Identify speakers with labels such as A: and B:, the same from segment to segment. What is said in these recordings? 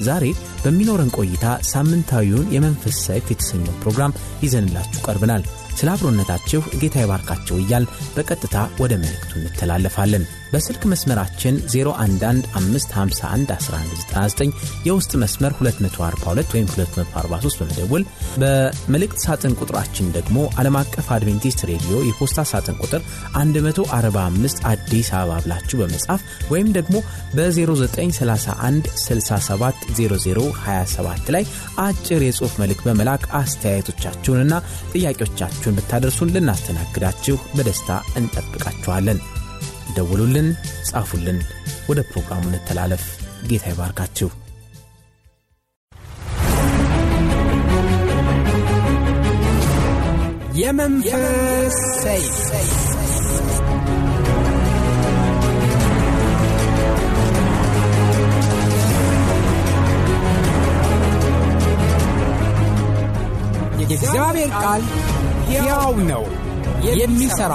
A: ዛሬ በሚኖረን ቆይታ ሳምንታዊውን የመንፈስ ሰይፍ የተሰኘው ፕሮግራም ይዘንላችሁ ቀርብናል። ስለ አብሮነታችሁ ጌታ ይባርካቸው እያል በቀጥታ ወደ መልእክቱ እንተላለፋለን። በስልክ መስመራችን 0115511199 የውስጥ መስመር 242 ወይም 243 በመደወል በመልእክት ሳጥን ቁጥራችን ደግሞ ዓለም አቀፍ አድቬንቲስት ሬዲዮ የፖስታ ሳጥን ቁጥር 145 አዲስ አበባ ብላችሁ በመጻፍ ወይም ደግሞ በ0931 670027 ላይ አጭር የጽሑፍ መልእክት በመላክ አስተያየቶቻችሁንና ጥያቄዎቻችሁን ብታደርሱን ልናስተናግዳችሁ በደስታ እንጠብቃችኋለን። ደውሉልን፣ ጻፉልን። ወደ ፕሮግራሙ እንተላለፍ። ጌታ ይባርካችሁ።
B: የመንፈስ ሰይፍ የእግዚአብሔር ቃል ሕያው ነው፣ የሚሠራ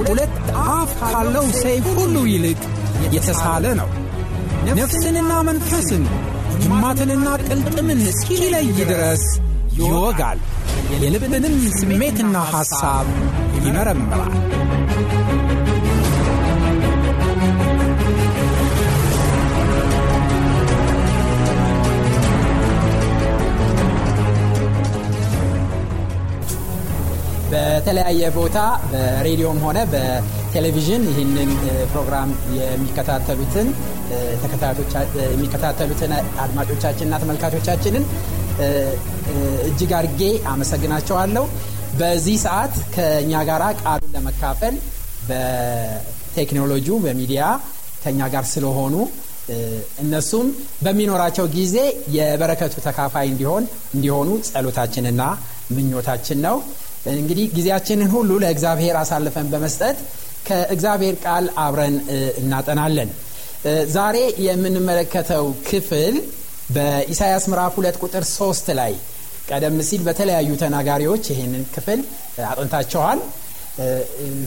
B: ሁለት አፍ ካለው ሰይፍ ሁሉ ይልቅ የተሳለ ነው። ነፍስንና መንፈስን ጅማትንና ቅልጥምን እስኪለይ ድረስ ይወጋል፣ የልብንም ስሜትና ሐሳብ ይመረምራል። በተለያየ ቦታ በሬዲዮም ሆነ በቴሌቪዥን ይህንን ፕሮግራም የሚከታተሉትን የሚከታተሉትን አድማጮቻችንና ተመልካቾቻችንን እጅግ አድርጌ አመሰግናቸዋለሁ። በዚህ ሰዓት ከእኛ ጋር ቃሉን ለመካፈል በቴክኖሎጂው በሚዲያ ከእኛ ጋር ስለሆኑ እነሱም በሚኖራቸው ጊዜ የበረከቱ ተካፋይ እንዲሆን እንዲሆኑ ጸሎታችንና ምኞታችን ነው። እንግዲህ ጊዜያችንን ሁሉ ለእግዚአብሔር አሳልፈን በመስጠት ከእግዚአብሔር ቃል አብረን እናጠናለን። ዛሬ የምንመለከተው ክፍል በኢሳያስ ምዕራፍ ሁለት ቁጥር ሶስት ላይ ቀደም ሲል በተለያዩ ተናጋሪዎች ይህንን ክፍል አጥንታችኋል።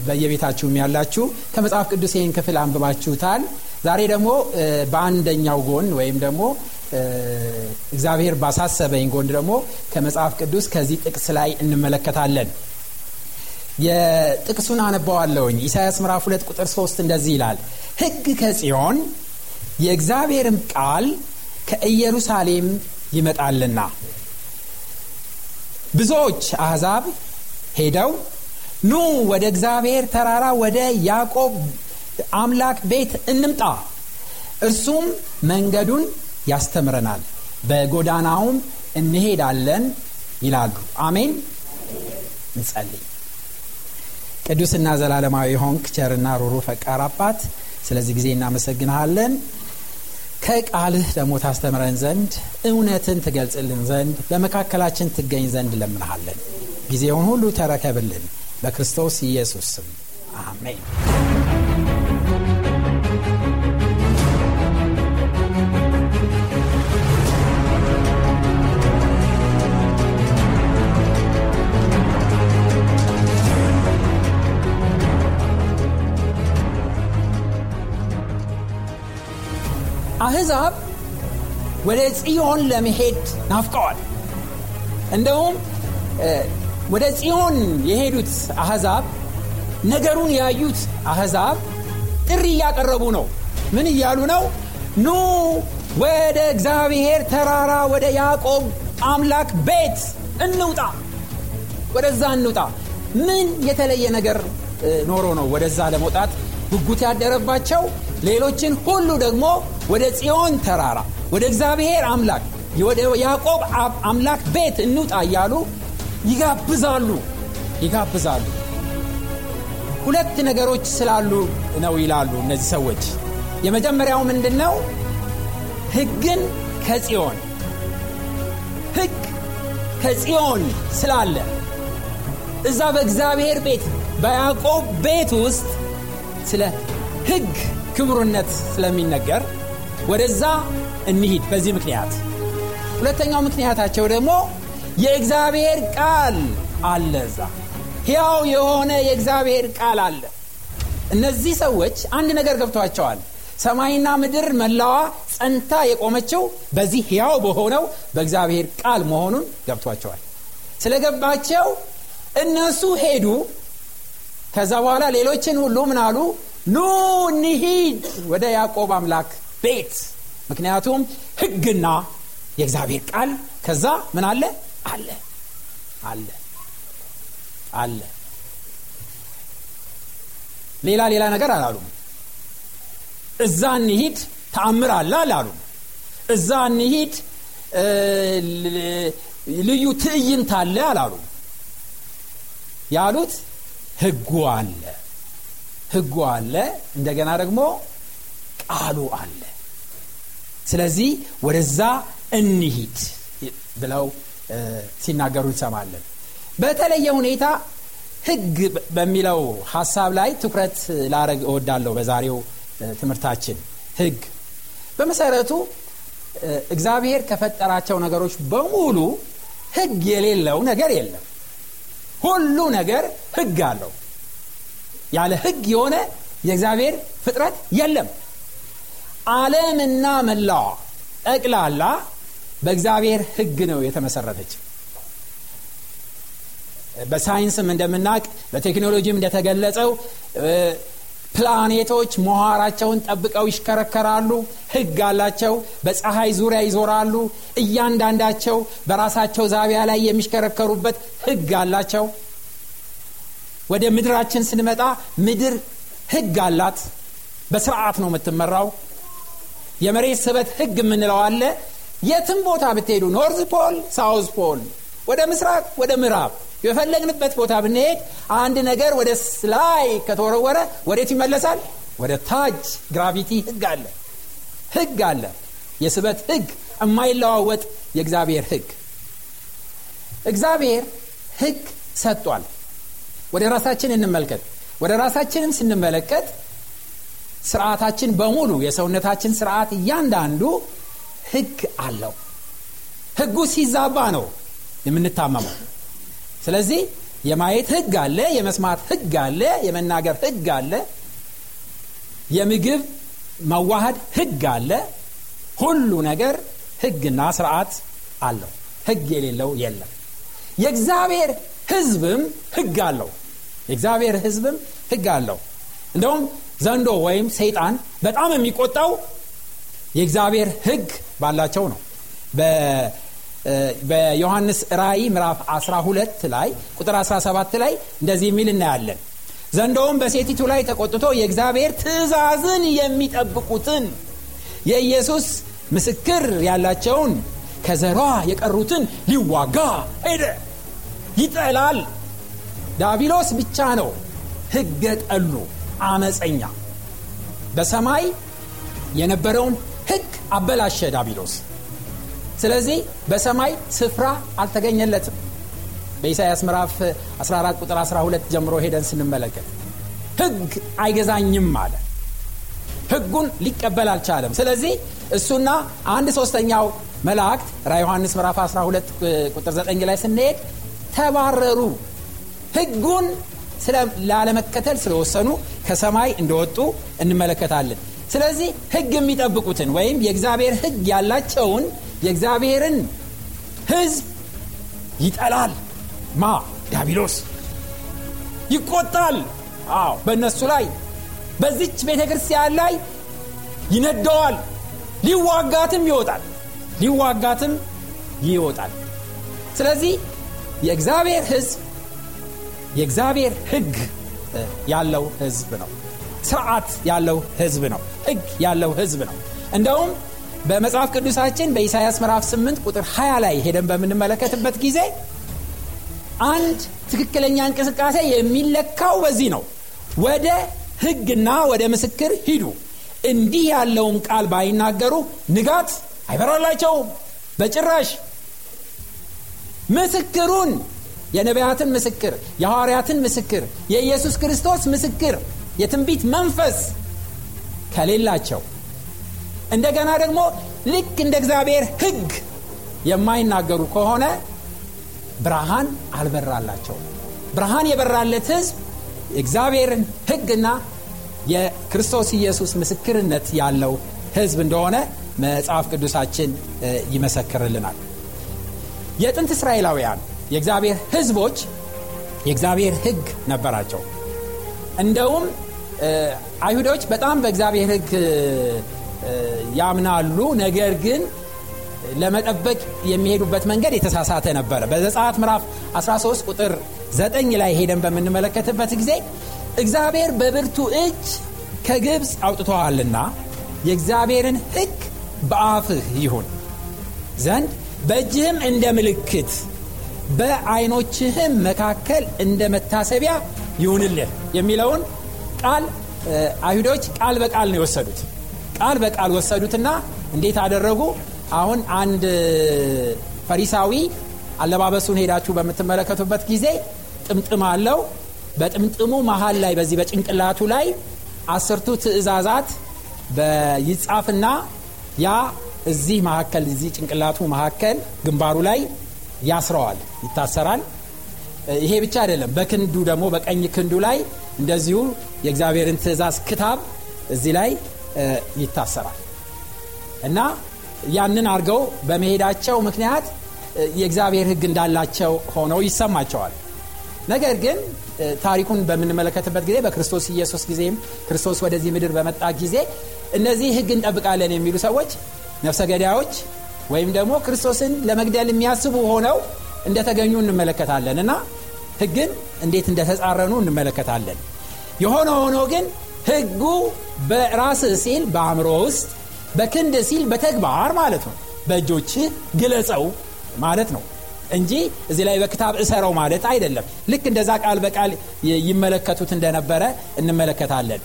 B: በየቤታችሁም ያላችሁ ከመጽሐፍ ቅዱስ ይህን ክፍል አንብባችሁታል። ዛሬ ደግሞ በአንደኛው ጎን ወይም ደግሞ እግዚአብሔር ባሳሰበኝ ጎን ደግሞ ከመጽሐፍ ቅዱስ ከዚህ ጥቅስ ላይ እንመለከታለን። የጥቅሱን አነባዋለሁኝ። ኢሳያስ ምዕራፍ ሁለት ቁጥር ሶስት እንደዚህ ይላል፣ ሕግ ከጽዮን የእግዚአብሔርም ቃል ከኢየሩሳሌም ይመጣልና ብዙዎች አሕዛብ ሄደው ኑ ወደ እግዚአብሔር ተራራ ወደ ያዕቆብ አምላክ ቤት እንምጣ፣ እርሱም መንገዱን ያስተምረናል፣ በጎዳናውም እንሄዳለን ይላሉ። አሜን። እንጸልይ። ቅዱስና ዘላለማዊ ሆንክ ቸርና ሩሩ ፈቃር አባት ስለዚህ ጊዜ እናመሰግንሃለን። ከቃልህ ደግሞ ታስተምረን ዘንድ እውነትን ትገልጽልን ዘንድ በመካከላችን ትገኝ ዘንድ ለምንሃለን። ጊዜውን ሁሉ ተረከብልን። በክርስቶስ ኢየሱስ ስም አሜን። አሕዛብ ወደ ጽዮን ለመሄድ ናፍቀዋል። እንደውም ወደ ጽዮን የሄዱት አሕዛብ ነገሩን ያዩት አሕዛብ ጥሪ እያቀረቡ ነው። ምን እያሉ ነው? ኑ ወደ እግዚአብሔር ተራራ ወደ ያዕቆብ አምላክ ቤት እንውጣ፣ ወደዛ እንውጣ። ምን የተለየ ነገር ኖሮ ነው ወደዛ ለመውጣት ጉጉት ያደረባቸው? ሌሎችን ሁሉ ደግሞ ወደ ጽዮን ተራራ ወደ እግዚአብሔር አምላክ ወደ ያዕቆብ አምላክ ቤት እንውጣ እያሉ ይጋብዛሉ ይጋብዛሉ። ሁለት ነገሮች ስላሉ ነው ይላሉ እነዚህ ሰዎች። የመጀመሪያው ምንድን ነው? ሕግን ከጽዮን ሕግ ከጽዮን ስላለ እዛ በእግዚአብሔር ቤት በያዕቆብ ቤት ውስጥ ስለ ሕግ ክብሩነት ስለሚነገር ወደዛ እንሂድ። በዚህ ምክንያት ሁለተኛው ምክንያታቸው ደግሞ የእግዚአብሔር ቃል አለ። እዛ ሕያው የሆነ የእግዚአብሔር ቃል አለ። እነዚህ ሰዎች አንድ ነገር ገብቷቸዋል። ሰማይና ምድር መላዋ ጸንታ የቆመችው በዚህ ሕያው በሆነው በእግዚአብሔር ቃል መሆኑን ገብቷቸዋል። ስለገባቸው እነሱ ሄዱ። ከዛ በኋላ ሌሎችን ሁሉ ምን አሉ? ኑ እንሂድ ወደ ያዕቆብ አምላክ ቤት። ምክንያቱም ሕግና የእግዚአብሔር ቃል ከዛ ምን አለ አለ አለ አለ። ሌላ ሌላ ነገር አላሉም። እዛ እንሂድ ተአምር አለ አላሉም። እዛ እንሂድ ልዩ ትዕይንት አለ አላሉም። ያሉት ህጉ አለ። ህጉ አለ እንደገና ደግሞ ቃሉ አለ። ስለዚህ ወደዛ እንሂድ ብለው ሲናገሩ እንሰማለን። በተለየ ሁኔታ ህግ በሚለው ሀሳብ ላይ ትኩረት ላረግ እወዳለሁ በዛሬው ትምህርታችን። ህግ በመሰረቱ እግዚአብሔር ከፈጠራቸው ነገሮች በሙሉ ህግ የሌለው ነገር የለም ሁሉ ነገር ህግ አለው። ያለ ህግ የሆነ የእግዚአብሔር ፍጥረት የለም። ዓለምና መላዋ ጠቅላላ በእግዚአብሔር ህግ ነው የተመሰረተች። በሳይንስም እንደምናቅ በቴክኖሎጂም እንደተገለጸው ፕላኔቶች ምህዋራቸውን ጠብቀው ይሽከረከራሉ ህግ አላቸው በፀሐይ ዙሪያ ይዞራሉ። እያንዳንዳቸው በራሳቸው ዛቢያ ላይ የሚሽከረከሩበት ህግ አላቸው። ወደ ምድራችን ስንመጣ ምድር ህግ አላት። በስርዓት ነው የምትመራው። የመሬት ስበት ህግ የምንለው አለ። የትም ቦታ ብትሄዱ North Pole South Pole ወደ ምስራቅ ወደ ምዕራብ የፈለግንበት ቦታ ብንሄድ አንድ ነገር ወደ ላይ ከተወረወረ ወዴት ይመለሳል? ወደ ታች ግራቪቲ ህግ አለ። ህግ አለ። የስበት ህግ የማይለዋወጥ የእግዚአብሔር ህግ። እግዚአብሔር ህግ ሰጥቷል። ወደ ራሳችን እንመልከት። ወደ ራሳችንም ስንመለከት ስርዓታችን በሙሉ የሰውነታችን ስርዓት እያንዳንዱ ህግ አለው። ህጉ ሲዛባ ነው የምንታመመው ስለዚህ የማየት ህግ አለ የመስማት ህግ አለ የመናገር ህግ አለ የምግብ መዋሃድ ህግ አለ። ሁሉ ነገር ህግና ስርዓት አለው። ህግ የሌለው የለም። የእግዚአብሔር ህዝብም ህግ አለው። የእግዚአብሔር ህዝብም ህግ አለው። እንደውም ዘንዶ ወይም ሰይጣን በጣም የሚቆጣው የእግዚአብሔር ህግ ባላቸው ነው በዮሐንስ ራእይ ምዕራፍ 12 ላይ ቁጥር 17 ላይ እንደዚህ የሚል እናያለን። ዘንዶውም በሴቲቱ ላይ ተቆጥቶ የእግዚአብሔር ትእዛዝን የሚጠብቁትን የኢየሱስ ምስክር ያላቸውን ከዘሯ የቀሩትን ሊዋጋ ሄደ። ይጠላል ዳቢሎስ ብቻ ነው። ህገ ጠሉ አመፀኛ። በሰማይ የነበረውን ህግ አበላሸ ዳቢሎስ ስለዚህ በሰማይ ስፍራ አልተገኘለትም። በኢሳያስ ምዕራፍ 14 ቁጥር 12 ጀምሮ ሄደን ስንመለከት ህግ አይገዛኝም አለ። ህጉን ሊቀበል አልቻለም። ስለዚህ እሱና አንድ ሶስተኛው መላእክት ራ ዮሐንስ ምዕራፍ 12 ቁጥር 9 ላይ ስንሄድ ተባረሩ። ህጉን ላለመከተል ስለወሰኑ ከሰማይ እንደወጡ እንመለከታለን። ስለዚህ ህግ የሚጠብቁትን ወይም የእግዚአብሔር ህግ ያላቸውን የእግዚአብሔርን ህዝብ ይጠላል። ማ? ዳቢሎስ ይቆጣል። አዎ። በእነሱ ላይ በዚች ቤተ ክርስቲያን ላይ ይነደዋል። ሊዋጋትም ይወጣል። ሊዋጋትም ይወጣል። ስለዚህ የእግዚአብሔር ህዝብ የእግዚአብሔር ህግ ያለው ህዝብ ነው። ስርዓት ያለው ህዝብ ነው። ህግ ያለው ህዝብ ነው። እንደውም በመጽሐፍ ቅዱሳችን በኢሳያስ ምዕራፍ 8 ቁጥር 20 ላይ ሄደን በምንመለከትበት ጊዜ አንድ ትክክለኛ እንቅስቃሴ የሚለካው በዚህ ነው። ወደ ህግና ወደ ምስክር ሂዱ። እንዲህ ያለውን ቃል ባይናገሩ ንጋት አይበራላቸውም። በጭራሽ ምስክሩን የነቢያትን ምስክር የሐዋርያትን ምስክር የኢየሱስ ክርስቶስ ምስክር የትንቢት መንፈስ ከሌላቸው እንደገና ደግሞ ልክ እንደ እግዚአብሔር ሕግ የማይናገሩ ከሆነ ብርሃን አልበራላቸው ብርሃን የበራለት ሕዝብ የእግዚአብሔርን ሕግና የክርስቶስ ኢየሱስ ምስክርነት ያለው ሕዝብ እንደሆነ መጽሐፍ ቅዱሳችን ይመሰክርልናል። የጥንት እስራኤላውያን የእግዚአብሔር ሕዝቦች የእግዚአብሔር ሕግ ነበራቸው። እንደውም አይሁዶች በጣም በእግዚአብሔር ሕግ ያምናሉ። ነገር ግን ለመጠበቅ የሚሄዱበት መንገድ የተሳሳተ ነበረ። በዘጸአት ምዕራፍ 13 ቁጥር 9 ላይ ሄደን በምንመለከትበት ጊዜ እግዚአብሔር በብርቱ እጅ ከግብፅ አውጥቶሃልና የእግዚአብሔርን ሕግ በአፍህ ይሁን ዘንድ በእጅህም እንደ ምልክት በዓይኖችህም መካከል እንደ መታሰቢያ ይሁንልህ የሚለውን ቃል አይሁዶች ቃል በቃል ነው የወሰዱት። ቃል በቃል ወሰዱትና እንዴት አደረጉ? አሁን አንድ ፈሪሳዊ አለባበሱን ሄዳችሁ በምትመለከቱበት ጊዜ ጥምጥም አለው። በጥምጥሙ መሃል ላይ በዚህ በጭንቅላቱ ላይ አስርቱ ትእዛዛት ይጻፍና ያ እዚህ መካከል እዚህ ጭንቅላቱ መካከል ግንባሩ ላይ ያስረዋል፣ ይታሰራል። ይሄ ብቻ አይደለም። በክንዱ ደግሞ በቀኝ ክንዱ ላይ እንደዚሁ የእግዚአብሔርን ትእዛዝ ክታብ እዚህ ላይ ይታሰራል እና ያንን አድርገው በመሄዳቸው ምክንያት የእግዚአብሔር ሕግ እንዳላቸው ሆነው ይሰማቸዋል። ነገር ግን ታሪኩን በምንመለከትበት ጊዜ በክርስቶስ ኢየሱስ ጊዜም ክርስቶስ ወደዚህ ምድር በመጣ ጊዜ እነዚህ ሕግ እንጠብቃለን የሚሉ ሰዎች ነፍሰ ገዳዮች ወይም ደግሞ ክርስቶስን ለመግደል የሚያስቡ ሆነው እንደተገኙ እንመለከታለን እና ሕግን እንዴት እንደተጻረኑ እንመለከታለን። የሆነ ሆኖ ግን ሕጉ በራስ ሲል በአእምሮ ውስጥ በክንድ ሲል በተግባር ማለት ነው። በእጆችህ ግለጸው ማለት ነው እንጂ እዚህ ላይ በክታብ እሰረው ማለት አይደለም። ልክ እንደዛ ቃል በቃል ይመለከቱት እንደነበረ እንመለከታለን።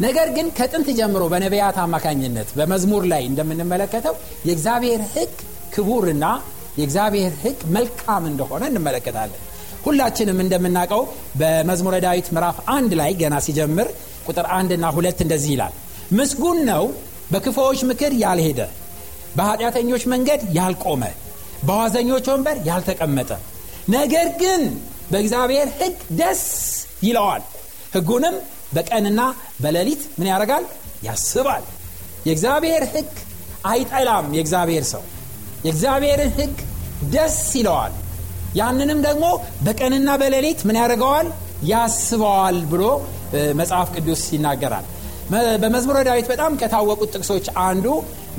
B: ነገር ግን ከጥንት ጀምሮ በነቢያት አማካኝነት በመዝሙር ላይ እንደምንመለከተው የእግዚአብሔር ሕግ ክቡርና የእግዚአብሔር ሕግ መልካም እንደሆነ እንመለከታለን። ሁላችንም እንደምናውቀው በመዝሙረ ዳዊት ምዕራፍ አንድ ላይ ገና ሲጀምር ቁጥር አንድና ሁለት እንደዚህ ይላል። ምስጉን ነው በክፉዎች ምክር ያልሄደ በኃጢአተኞች መንገድ ያልቆመ በዋዘኞች ወንበር ያልተቀመጠ ነገር ግን በእግዚአብሔር ሕግ ደስ ይለዋል። ሕጉንም በቀንና በሌሊት ምን ያደርጋል? ያስባል። የእግዚአብሔር ሕግ አይጠላም የእግዚአብሔር ሰው። የእግዚአብሔርን ሕግ ደስ ይለዋል ያንንም ደግሞ በቀንና በሌሊት ምን ያደርገዋል? ያስበዋል ብሎ መጽሐፍ ቅዱስ ይናገራል። በመዝሙረ ዳዊት በጣም ከታወቁት ጥቅሶች አንዱ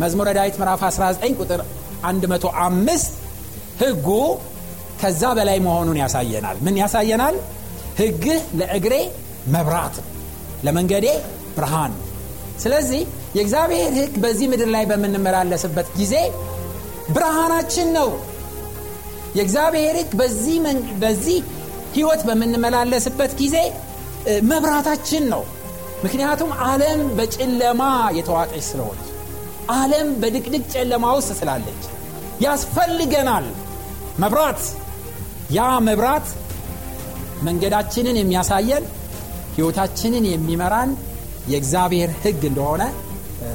B: መዝሙረ ዳዊት ምዕራፍ 19 ቁጥር 105 ህጉ ከዛ በላይ መሆኑን ያሳየናል። ምን ያሳየናል? ህግህ ለእግሬ መብራት ለመንገዴ ብርሃን ስለዚህ የእግዚአብሔር ህግ በዚህ ምድር ላይ በምንመላለስበት ጊዜ ብርሃናችን ነው የእግዚአብሔር ህግ በዚህ ህይወት በምንመላለስበት ጊዜ መብራታችን ነው። ምክንያቱም ዓለም በጨለማ የተዋጠች ስለሆነች ዓለም በድቅድቅ ጨለማ ውስጥ ስላለች ያስፈልገናል። መብራት ያ መብራት መንገዳችንን የሚያሳየን ህይወታችንን የሚመራን የእግዚአብሔር ህግ እንደሆነ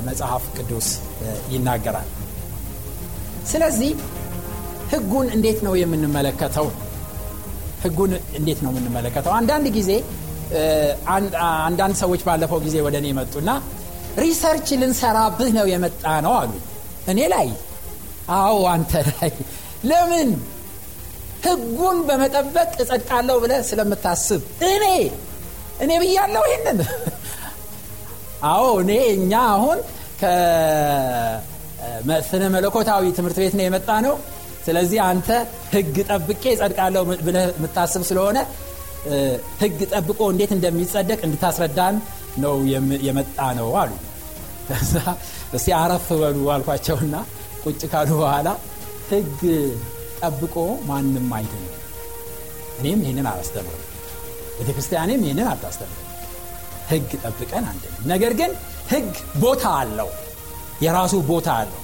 B: መጽሐፍ ቅዱስ ይናገራል። ስለዚህ ህጉን እንዴት ነው የምንመለከተው? ህጉን እንዴት ነው የምንመለከተው? አንዳንድ ጊዜ አንዳንድ ሰዎች ባለፈው ጊዜ ወደ እኔ መጡና research ልንሰራብህ ነው የመጣነው አሉ። እኔ ላይ? አዎ አንተ ላይ። ለምን? ህጉን በመጠበቅ እጸድቃለሁ ብለ ስለምታስብ። እኔ? እኔ ብያለሁ ይህንን አዎ እኔ እኛ አሁን ከስነ መለኮታዊ ትምህርት ቤት ነው የመጣ ነው ስለዚህ አንተ ህግ ጠብቄ እጸድቃለሁ ብለ የምታስብ ስለሆነ ህግ ጠብቆ እንዴት እንደሚጸደቅ እንድታስረዳን ነው የመጣ ነው አሉ። እስቲ አረፍ በሉ አልኳቸውና ቁጭ ካሉ በኋላ ህግ ጠብቆ ማንም አይድንም። እኔም ይህንን አላስተምርም። ቤተ ይህንን አታስተምርም። ህግ ጠብቀን አንድንም። ነገር ግን ህግ ቦታ አለው። የራሱ ቦታ አለው።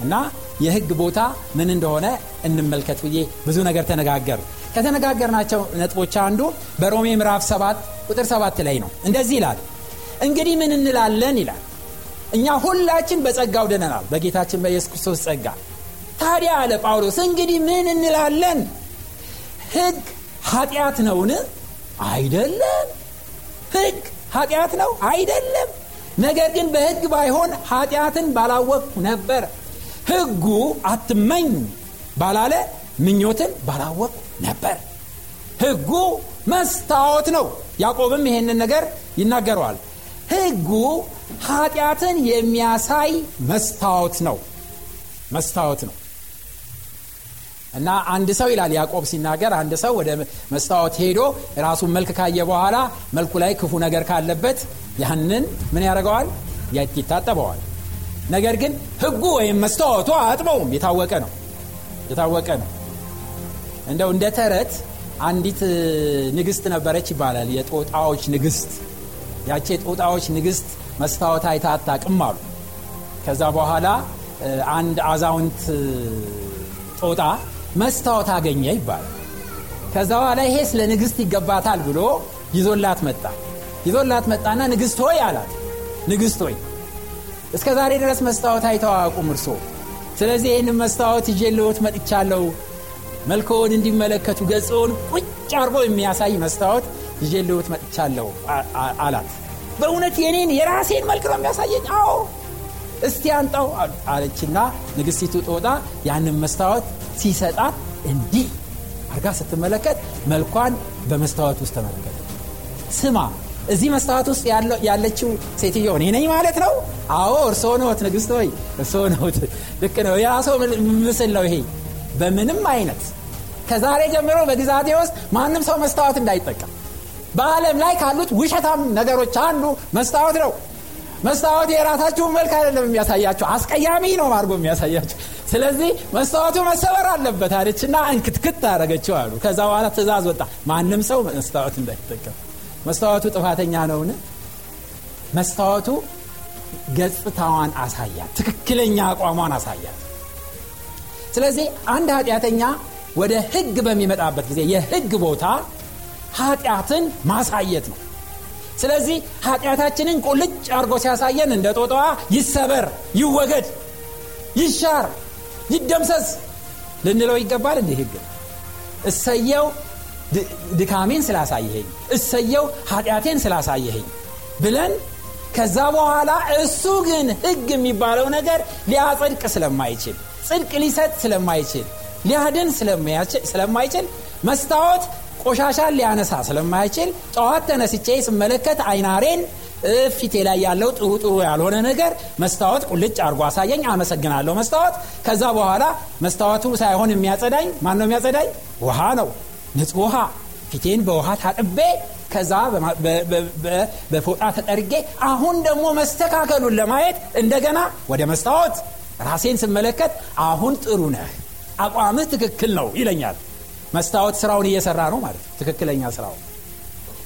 B: እና የህግ ቦታ ምን እንደሆነ እንመልከት ብዬ ብዙ ነገር ተነጋገሩ ከተነጋገርናቸው ነጥቦች አንዱ በሮሜ ምዕራፍ 7 ቁጥር 7 ላይ ነው። እንደዚህ ይላል እንግዲህ ምን እንላለን? ይላል። እኛ ሁላችን በጸጋው ድነናል በጌታችን በኢየሱስ ክርስቶስ ጸጋ። ታዲያ አለ ጳውሎስ እንግዲህ ምን እንላለን? ህግ ኃጢአት ነውን? አይደለም። ህግ ኃጢአት ነው? አይደለም። ነገር ግን በህግ ባይሆን ኃጢአትን ባላወቅ ነበር ህጉ አትመኝ ባላለ ምኞትን ባላወቅ ነበር። ህጉ መስታወት ነው። ያዕቆብም ይሄንን ነገር ይናገረዋል። ህጉ ኃጢአትን የሚያሳይ መስታወት ነው። መስታወት ነው። እና አንድ ሰው ይላል ያዕቆብ ሲናገር አንድ ሰው ወደ መስታወት ሄዶ ራሱን መልክ ካየ በኋላ መልኩ ላይ ክፉ ነገር ካለበት ያንን ምን ያደርገዋል? ይታጠበዋል ነገር ግን ህጉ ወይም መስታወቱ አጥበውም የታወቀ ነው። የታወቀ ነው። እንደው እንደ ተረት አንዲት ንግስት ነበረች ይባላል። የጦጣዎች ንግስት። ያቺ የጦጣዎች ንግስት መስታወት አይታ አታቅም አሉ። ከዛ በኋላ አንድ አዛውንት ጦጣ መስታወት አገኘ ይባላል። ከዛ በኋላ ይሄ ስለ ንግስት ይገባታል ብሎ ይዞላት መጣ። ይዞላት መጣና ንግስት ሆይ አላት። ንግስት ሆይ እስከ ዛሬ ድረስ መስታወት አይተዋቁም እርሶ። ስለዚህ ይህንን መስታወት ይዤልዎት መጥቻለሁ። መልክዎን እንዲመለከቱ ገጽውን ቁጭ አርጎ የሚያሳይ መስታወት ይዤልዎት መጥቻለሁ አላት። በእውነት የኔን የራሴን መልክ ነው የሚያሳየኝ? አዎ። እስቲ አንጣው አለችና ንግስቲቱ ጦጣ ያንን መስታወት ሲሰጣት እንዲህ አርጋ ስትመለከት መልኳን በመስታወት ውስጥ ተመለከተ ስማ እዚህ መስታወት ውስጥ ያለችው ሴትዮ እኔ ነኝ ማለት ነው? አዎ እርሶ ነዎት ንግስት ወይ እርሶ ነዎት። ልክ ነው። የራሰው ምስል ነው ይሄ? በምንም አይነት። ከዛሬ ጀምሮ በግዛቴ ውስጥ ማንም ሰው መስታወት እንዳይጠቀም። በዓለም ላይ ካሉት ውሸታም ነገሮች አንዱ መስታወት ነው። መስታወት የራሳችሁን መልክ አይደለም የሚያሳያቸው አስቀያሚ ነው አድርጎ የሚያሳያቸው ስለዚህ መስታወቱ መሰበር አለበት አለችና እንክትክት አደረገችው አሉ። ከዛ በኋላ ትእዛዝ ወጣ። ማንም ሰው መስታወት እንዳይጠቀም መስታወቱ ጥፋተኛ ነውን? መስታወቱ ገጽታዋን አሳያት ትክክለኛ አቋሟን አሳያት። ስለዚህ አንድ ኃጢአተኛ ወደ ህግ በሚመጣበት ጊዜ የህግ ቦታ ኃጢአትን ማሳየት ነው። ስለዚህ ኃጢአታችንን ቁልጭ አድርጎ ሲያሳየን እንደ ጦጣዋ ይሰበር ይወገድ ይሻር ይደምሰስ ልንለው ይገባል እንዲህ ህግ? እሰየው ድካሜን ስላሳየኸኝ እሰየው ኃጢአቴን ስላሳየኸኝ ብለን ከዛ በኋላ እሱ ግን ህግ የሚባለው ነገር ሊያጸድቅ ስለማይችል ጽድቅ ሊሰጥ ስለማይችል ሊያድን ስለማይችል መስታወት ቆሻሻን ሊያነሳ ስለማይችል ጠዋት ተነስቼ ስመለከት አይናሬን ፊቴ ላይ ያለው ጥሩ ጥሩ ያልሆነ ነገር መስታወት ቁልጭ አርጎ አሳየኝ። አመሰግናለሁ መስታወት። ከዛ በኋላ መስታወቱ ሳይሆን የሚያጸዳኝ ማን ነው የሚያጸዳኝ? ውሃ ነው ንጹህ ውሃ ፊቴን በውሃ ታጥቤ ከዛ በፎጣ ተጠርጌ አሁን ደግሞ መስተካከሉን ለማየት እንደገና ወደ መስታወት ራሴን ስመለከት አሁን ጥሩ ነህ አቋምህ ትክክል ነው ይለኛል። መስታወት ስራውን እየሰራ ነው ማለት ትክክለኛ ስራው።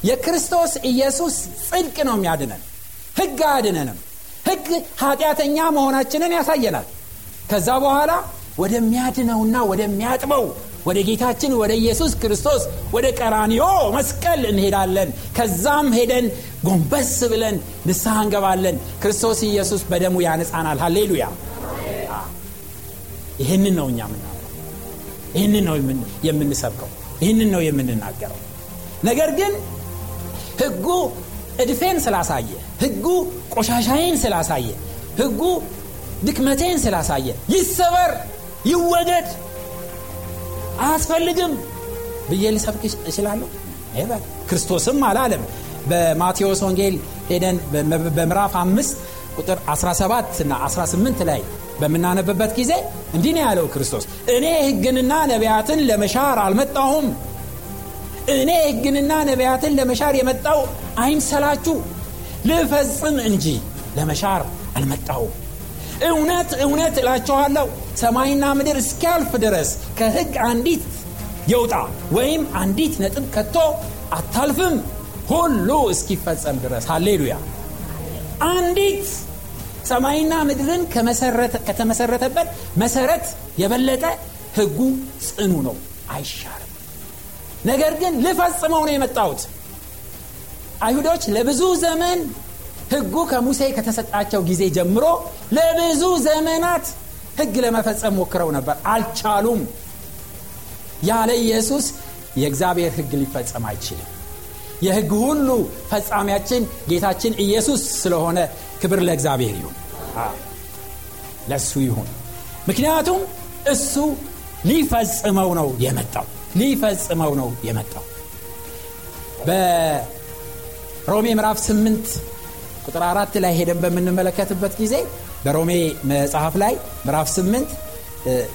B: የክርስቶስ ኢየሱስ ጽድቅ ነው የሚያድነን ህግ አያድነንም። ህግ ኃጢአተኛ መሆናችንን ያሳየናል። ከዛ በኋላ ወደሚያድነውና ወደሚያጥበው ወደ ጌታችን ወደ ኢየሱስ ክርስቶስ ወደ ቀራኒዮ መስቀል እንሄዳለን። ከዛም ሄደን ጎንበስ ብለን ንስሐ እንገባለን። ክርስቶስ ኢየሱስ በደሙ ያነጻናል። ሃሌሉያ። ይህንን ነው እኛ ምና ይህንን ነው የምንሰብከው። ይህንን ነው የምንናገረው። ነገር ግን ህጉ እድፌን ስላሳየ ህጉ ቆሻሻዬን ስላሳየ ህጉ ድክመቴን ስላሳየ ይሰበር ይወገድ አያስፈልግም ብዬ ልሰብክ እችላለሁ? ክርስቶስም አላለም። በማቴዎስ ወንጌል ሄደን በምዕራፍ አምስት ቁጥር 17 እና 18 ላይ በምናነብበት ጊዜ እንዲህ ነው ያለው ክርስቶስ እኔ ህግንና ነቢያትን ለመሻር አልመጣሁም። እኔ ህግንና ነቢያትን ለመሻር የመጣው አይምሰላችሁ ልፈጽም እንጂ ለመሻር አልመጣሁም እውነት እውነት እላችኋለሁ ሰማይና ምድር እስኪያልፍ ድረስ ከህግ አንዲት የውጣ ወይም አንዲት ነጥብ ከቶ አታልፍም። ሁሉ እስኪፈጸም ድረስ። ሃሌሉያ! አንዲት ሰማይና ምድርን ከተመሰረተበት መሰረት የበለጠ ህጉ ጽኑ ነው አይሻርም። ነገር ግን ልፈጽመው ነው የመጣሁት። አይሁዶች ለብዙ ዘመን ህጉ ከሙሴ ከተሰጣቸው ጊዜ ጀምሮ ለብዙ ዘመናት ህግ ለመፈጸም ሞክረው ነበር። አልቻሉም። ያለ ኢየሱስ የእግዚአብሔር ህግ ሊፈጸም አይችልም። የህግ ሁሉ ፈጻሚያችን ጌታችን ኢየሱስ ስለሆነ ክብር ለእግዚአብሔር ይሁን። ለእሱ ይሁን። ምክንያቱም እሱ ሊፈጽመው ነው የመጣው። ሊፈጽመው ነው የመጣው። በሮሜ ምዕራፍ 8 ቁጥር አራት ላይ ሄደን በምንመለከትበት ጊዜ በሮሜ መጽሐፍ ላይ ምዕራፍ 8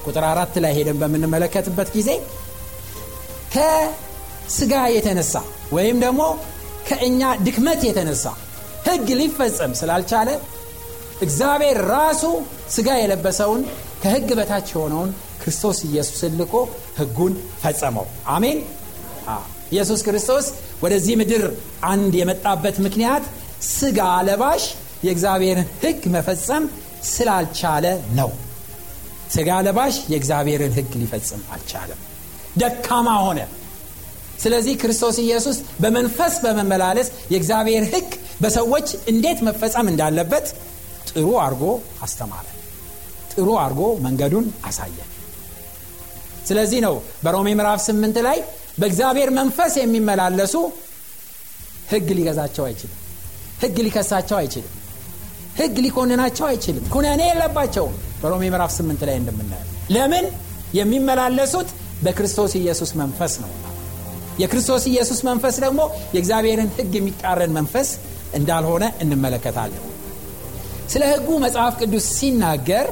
B: ቁጥር አራት ላይ ሄደን በምንመለከትበት ጊዜ ከስጋ የተነሳ ወይም ደግሞ ከእኛ ድክመት የተነሳ ህግ ሊፈጸም ስላልቻለ እግዚአብሔር ራሱ ስጋ የለበሰውን ከህግ በታች የሆነውን ክርስቶስ ኢየሱስን ልኮ ህጉን ፈጸመው። አሜን? ኢየሱስ ክርስቶስ ወደዚህ ምድር አንድ የመጣበት ምክንያት ስጋ ለባሽ የእግዚአብሔርን ህግ መፈጸም ስላልቻለ ነው። ስጋ ለባሽ የእግዚአብሔርን ህግ ሊፈጽም አልቻለም። ደካማ ሆነ። ስለዚህ ክርስቶስ ኢየሱስ በመንፈስ በመመላለስ የእግዚአብሔር ህግ በሰዎች እንዴት መፈጸም እንዳለበት ጥሩ አርጎ አስተማረ። ጥሩ አርጎ መንገዱን አሳየ። ስለዚህ ነው በሮሜ ምዕራፍ 8 ላይ በእግዚአብሔር መንፈስ የሚመላለሱ ህግ ሊገዛቸው አይችልም ህግ ሊከሳቸው አይችልም። ህግ ሊኮንናቸው አይችልም። ኩነኔ የለባቸውም። በሮሜ ምዕራፍ 8 ላይ እንደምናየው። ለምን? የሚመላለሱት በክርስቶስ ኢየሱስ መንፈስ ነው። የክርስቶስ ኢየሱስ መንፈስ ደግሞ የእግዚአብሔርን ህግ የሚቃረን መንፈስ እንዳልሆነ እንመለከታለን። ስለ ህጉ መጽሐፍ ቅዱስ ሲናገር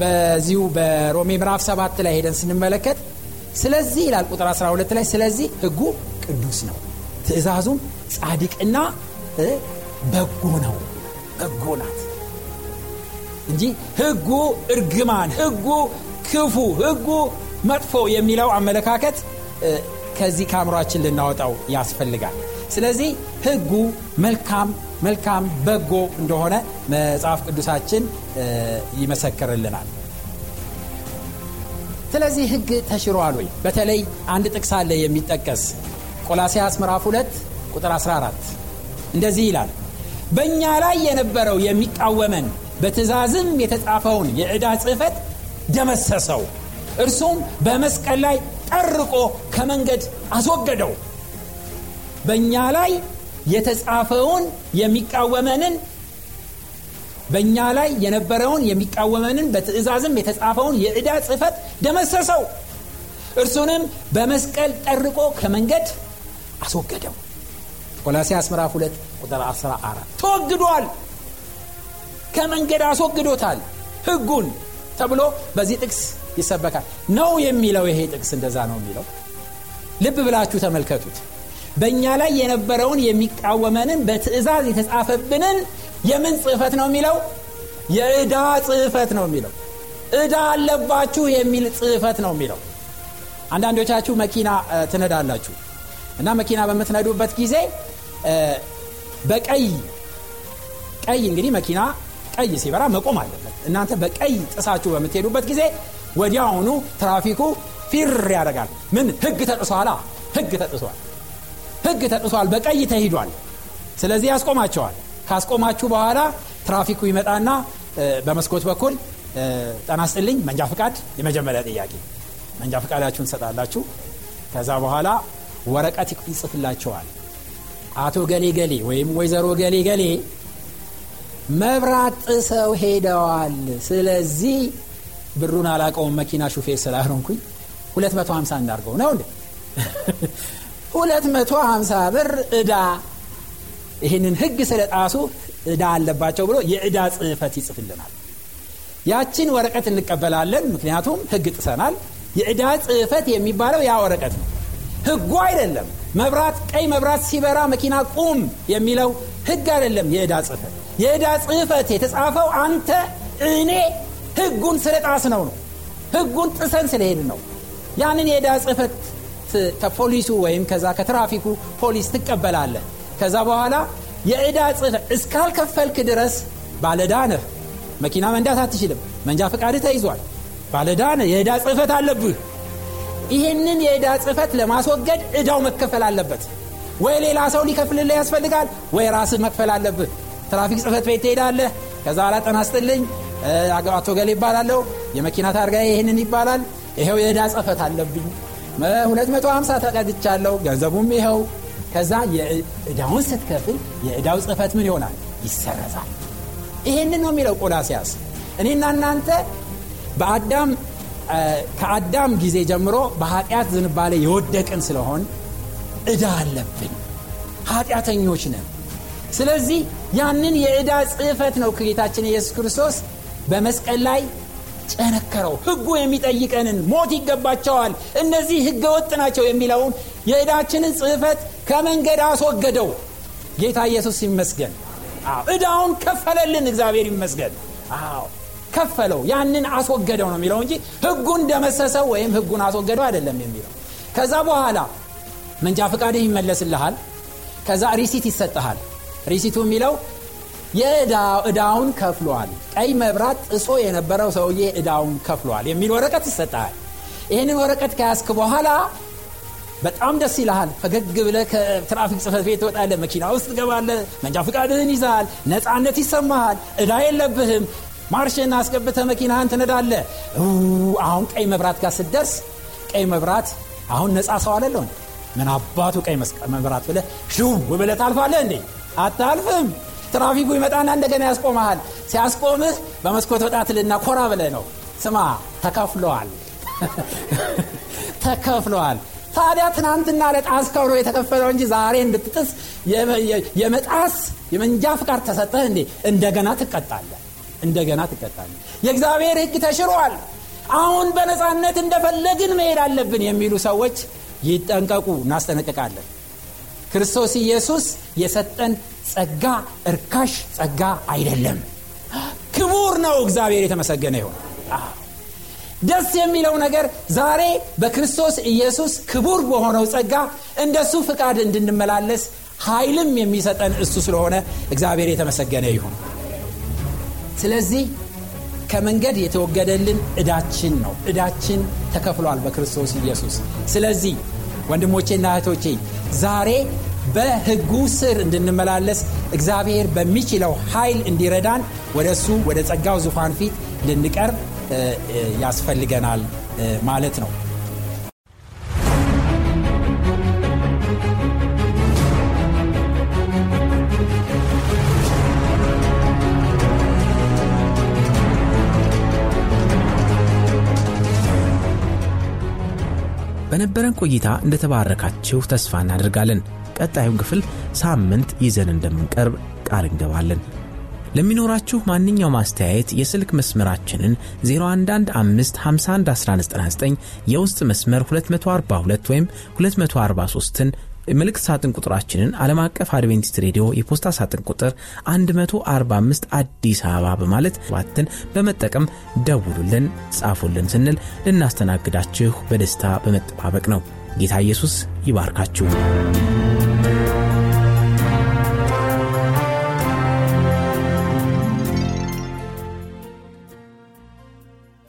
B: በዚሁ በሮሜ ምዕራፍ 7 ላይ ሄደን ስንመለከት ስለዚህ ይላል ቁጥር 12 ላይ ስለዚህ ህጉ ቅዱስ ነው። ትእዛዙም ጻድቅና በጎ ነው። በጎ ናት እንጂ ህጉ እርግማን ህጉ ክፉ ህጉ መጥፎ የሚለው አመለካከት ከዚህ ከአእምሯችን ልናወጣው ያስፈልጋል። ስለዚህ ህጉ መልካም መልካም በጎ እንደሆነ መጽሐፍ ቅዱሳችን ይመሰክርልናል። ስለዚህ ህግ ተሽሯል ወይ? በተለይ አንድ ጥቅስ አለ የሚጠቀስ። ቆላሲያስ ምዕራፍ 2 ቁጥር 14 እንደዚህ ይላል። በእኛ ላይ የነበረው የሚቃወመን በትእዛዝም የተጻፈውን የዕዳ ጽህፈት ደመሰሰው። እርሱም በመስቀል ላይ ጠርቆ ከመንገድ አስወገደው። በእኛ ላይ የተጻፈውን የሚቃወመንን በእኛ ላይ የነበረውን የሚቃወመንን በትእዛዝም የተጻፈውን የዕዳ ጽህፈት ደመሰሰው። እርሱንም በመስቀል ጠርቆ ከመንገድ አስወገደው ቆላሲያስ ምዕራፍ 2 ቁጥር 14 ተወግዷል። ከመንገድ አስወግዶታል ህጉን ተብሎ በዚህ ጥቅስ ይሰበካል። ነው የሚለው ይሄ ጥቅስ እንደዛ ነው የሚለው። ልብ ብላችሁ ተመልከቱት። በእኛ ላይ የነበረውን የሚቃወመንን በትእዛዝ የተጻፈብንን የምን ጽህፈት ነው የሚለው? የእዳ ጽህፈት ነው የሚለው። እዳ አለባችሁ የሚል ጽህፈት ነው የሚለው። አንዳንዶቻችሁ መኪና ትነዳላችሁ እና መኪና በምትነዱበት ጊዜ በቀይ ቀይ እንግዲህ መኪና ቀይ ሲበራ መቆም አለበት። እናንተ በቀይ ጥሳችሁ በምትሄዱበት ጊዜ ወዲያውኑ ትራፊኩ ፊር ያደርጋል። ምን? ህግ ተጥሷላ? ህግ ተጥሷል። ህግ ተጥሷል። በቀይ ተሂዷል። ስለዚህ ያስቆማቸዋል። ካስቆማችሁ በኋላ ትራፊኩ ይመጣና በመስኮት በኩል ጠናስጥልኝ መንጃ ፍቃድ የመጀመሪያ ጥያቄ። መንጃ ፍቃዳችሁን ሰጣላችሁ ከዛ በኋላ ወረቀት ይጽፍላቸዋል አቶ ገሌ ገሌ ወይም ወይዘሮ ገሌ ገሌ መብራት ጥሰው ሄደዋል። ስለዚህ ብሩን አላቀውም መኪና ሹፌር ስላልሆንኩኝ 250 እንዳርገው ነው እንዴ? 250 ብር እዳ ይህንን ህግ ስለጣሱ እዳ አለባቸው ብሎ የእዳ ጽህፈት ይጽፍልናል። ያችን ወረቀት እንቀበላለን ምክንያቱም ህግ ጥሰናል። የእዳ ጽህፈት የሚባለው ያ ወረቀት ነው። ህጉ አይደለም መብራት ቀይ መብራት ሲበራ መኪና ቁም የሚለው ህግ አይደለም የእዳ ጽህፈት የእዳ ጽህፈት የተጻፈው አንተ እኔ ህጉን ስለጣስ ነው ነው ህጉን ጥሰን ስለሄድ ነው ያንን የዕዳ ጽህፈት ከፖሊሱ ወይም ከዛ ከትራፊኩ ፖሊስ ትቀበላለህ ከዛ በኋላ የዕዳ ጽሕፈት እስካልከፈልክ ድረስ ነህ። መኪና መንዳት አትችልም። መንጃ ፈቃድህ ተይዟል። ባለዳ ነህ። የዕዳ ጽሕፈት አለብህ። ይህንን የዕዳ ጽሕፈት ለማስወገድ ዕዳው መከፈል አለበት። ወይ ሌላ ሰው ሊከፍልልህ ያስፈልጋል፣ ወይ ራስህ መክፈል አለብህ። ትራፊክ ጽሕፈት ቤት ትሄዳለህ። ከዛ ኋላ ጠና ስጥልኝ አቶ ገሌ ይባላለሁ፣ የመኪና ታርጋ ይህንን ይባላል፣ ይኸው የዕዳ ጽሕፈት አለብኝ 250 ተቀድቻለሁ፣ ገንዘቡም ይኸው። ከዛ የዕዳውን ስትከፍል የዕዳው ጽሕፈት ምን ይሆናል? ይሰረዛል። ይሄንን ነው የሚለው ቆላሲያስ። እኔና እናንተ በአዳም ከአዳም ጊዜ ጀምሮ በኃጢአት ዝንባሌ የወደቅን ስለሆን ዕዳ አለብን። ኃጢአተኞች ነን። ስለዚህ ያንን የዕዳ ጽሕፈት ነው ጌታችን ኢየሱስ ክርስቶስ በመስቀል ላይ ጨነከረው። ሕጉ የሚጠይቀንን ሞት ይገባቸዋል፣ እነዚህ ሕገ ወጥ ናቸው የሚለውን የዕዳችንን ጽሕፈት ከመንገድ አስወገደው። ጌታ ኢየሱስ ይመስገን። ዕዳውን ከፈለልን። እግዚአብሔር ይመስገን። አዎ ከፈለው። ያንን አስወገደው ነው የሚለው እንጂ ሕጉን ደመሰሰው ወይም ሕጉን አስወገደው አይደለም የሚለው። ከዛ በኋላ መንጃ ፈቃድህ ይመለስልሃል። ከዛ receipt ይሰጠሃል። receipt ኡ የሚለው የዕዳውን ከፍሏል፣ ቀይ መብራት ጥሶ የነበረው ሰውዬ ዕዳውን ከፍሏል የሚል ወረቀት ይሰጠሃል። ይህንን ወረቀት ከያዝክ በኋላ በጣም ደስ ይልሃል። ፈገግ ብለህ ከትራፊክ ጽሕፈት ቤት ትወጣለህ፣ መኪና ውስጥ ትገባለህ፣ መንጃ ፈቃድህን ይዘሃል፣ ነፃነት ይሰማሃል፣ ዕዳ የለብህም። ማርሽን አስገብተህ መኪናህን ትነዳለህ። አሁን ቀይ መብራት ጋር ስትደርስ ቀይ መብራት አሁን ነፃ ሰው አለለሁ ምን አባቱ ቀይ መብራት ብለህ ሽው ብለህ ታልፋለህ እንዴ? አታልፍም። ትራፊኩ ይመጣና እንደገና ያስቆመሃል። ሲያስቆምህ በመስኮት ወጣትልና ኮራ ብለህ ነው ስማ ተከፍለዋል ተከፍለዋል። ታዲያ ትናንትና ለጣስከው ነው የተከፈለው እንጂ ዛሬ እንድትጥስ የመጣስ የመንጃ ፍቃድ ተሰጠህ እንዴ? እንደገና ትቀጣለህ። እንደገና ትቀጣለህ። የእግዚአብሔር ሕግ ተሽሯል። አሁን በነፃነት እንደፈለግን መሄድ አለብን የሚሉ ሰዎች ይጠንቀቁ፣ እናስጠነቅቃለን። ክርስቶስ ኢየሱስ የሰጠን ጸጋ እርካሽ ጸጋ አይደለም፣ ክቡር ነው። እግዚአብሔር የተመሰገነ ይሁን። ደስ የሚለው ነገር ዛሬ በክርስቶስ ኢየሱስ ክቡር በሆነው ጸጋ እንደሱ ፍቃድ እንድንመላለስ ኃይልም የሚሰጠን እሱ ስለሆነ እግዚአብሔር የተመሰገነ ይሁን። ስለዚህ ከመንገድ የተወገደልን ዕዳችን ነው። ዕዳችን ተከፍሏል በክርስቶስ ኢየሱስ። ስለዚህ ወንድሞቼና እህቶቼ ዛሬ በሕጉ ስር እንድንመላለስ እግዚአብሔር በሚችለው ኃይል እንዲረዳን ወደ እሱ ወደ ጸጋው ዙፋን ፊት ልንቀርብ ያስፈልገናል ማለት ነው።
A: በነበረን ቆይታ እንደተባረካችሁ ተስፋ እናደርጋለን። ቀጣዩን ክፍል ሳምንት ይዘን እንደምንቀርብ ቃል እንገባለን። ለሚኖራችሁ ማንኛውም አስተያየት የስልክ መስመራችንን 0115511199 የውስጥ መስመር 242 ወይም 243ን መልእክት ሳጥን ቁጥራችንን ዓለም አቀፍ አድቬንቲስት ሬዲዮ የፖስታ ሳጥን ቁጥር 145 አዲስ አበባ በማለት ባትን በመጠቀም ደውሉልን፣ ጻፉልን ስንል ልናስተናግዳችሁ በደስታ በመጠባበቅ ነው። ጌታ ኢየሱስ ይባርካችሁ።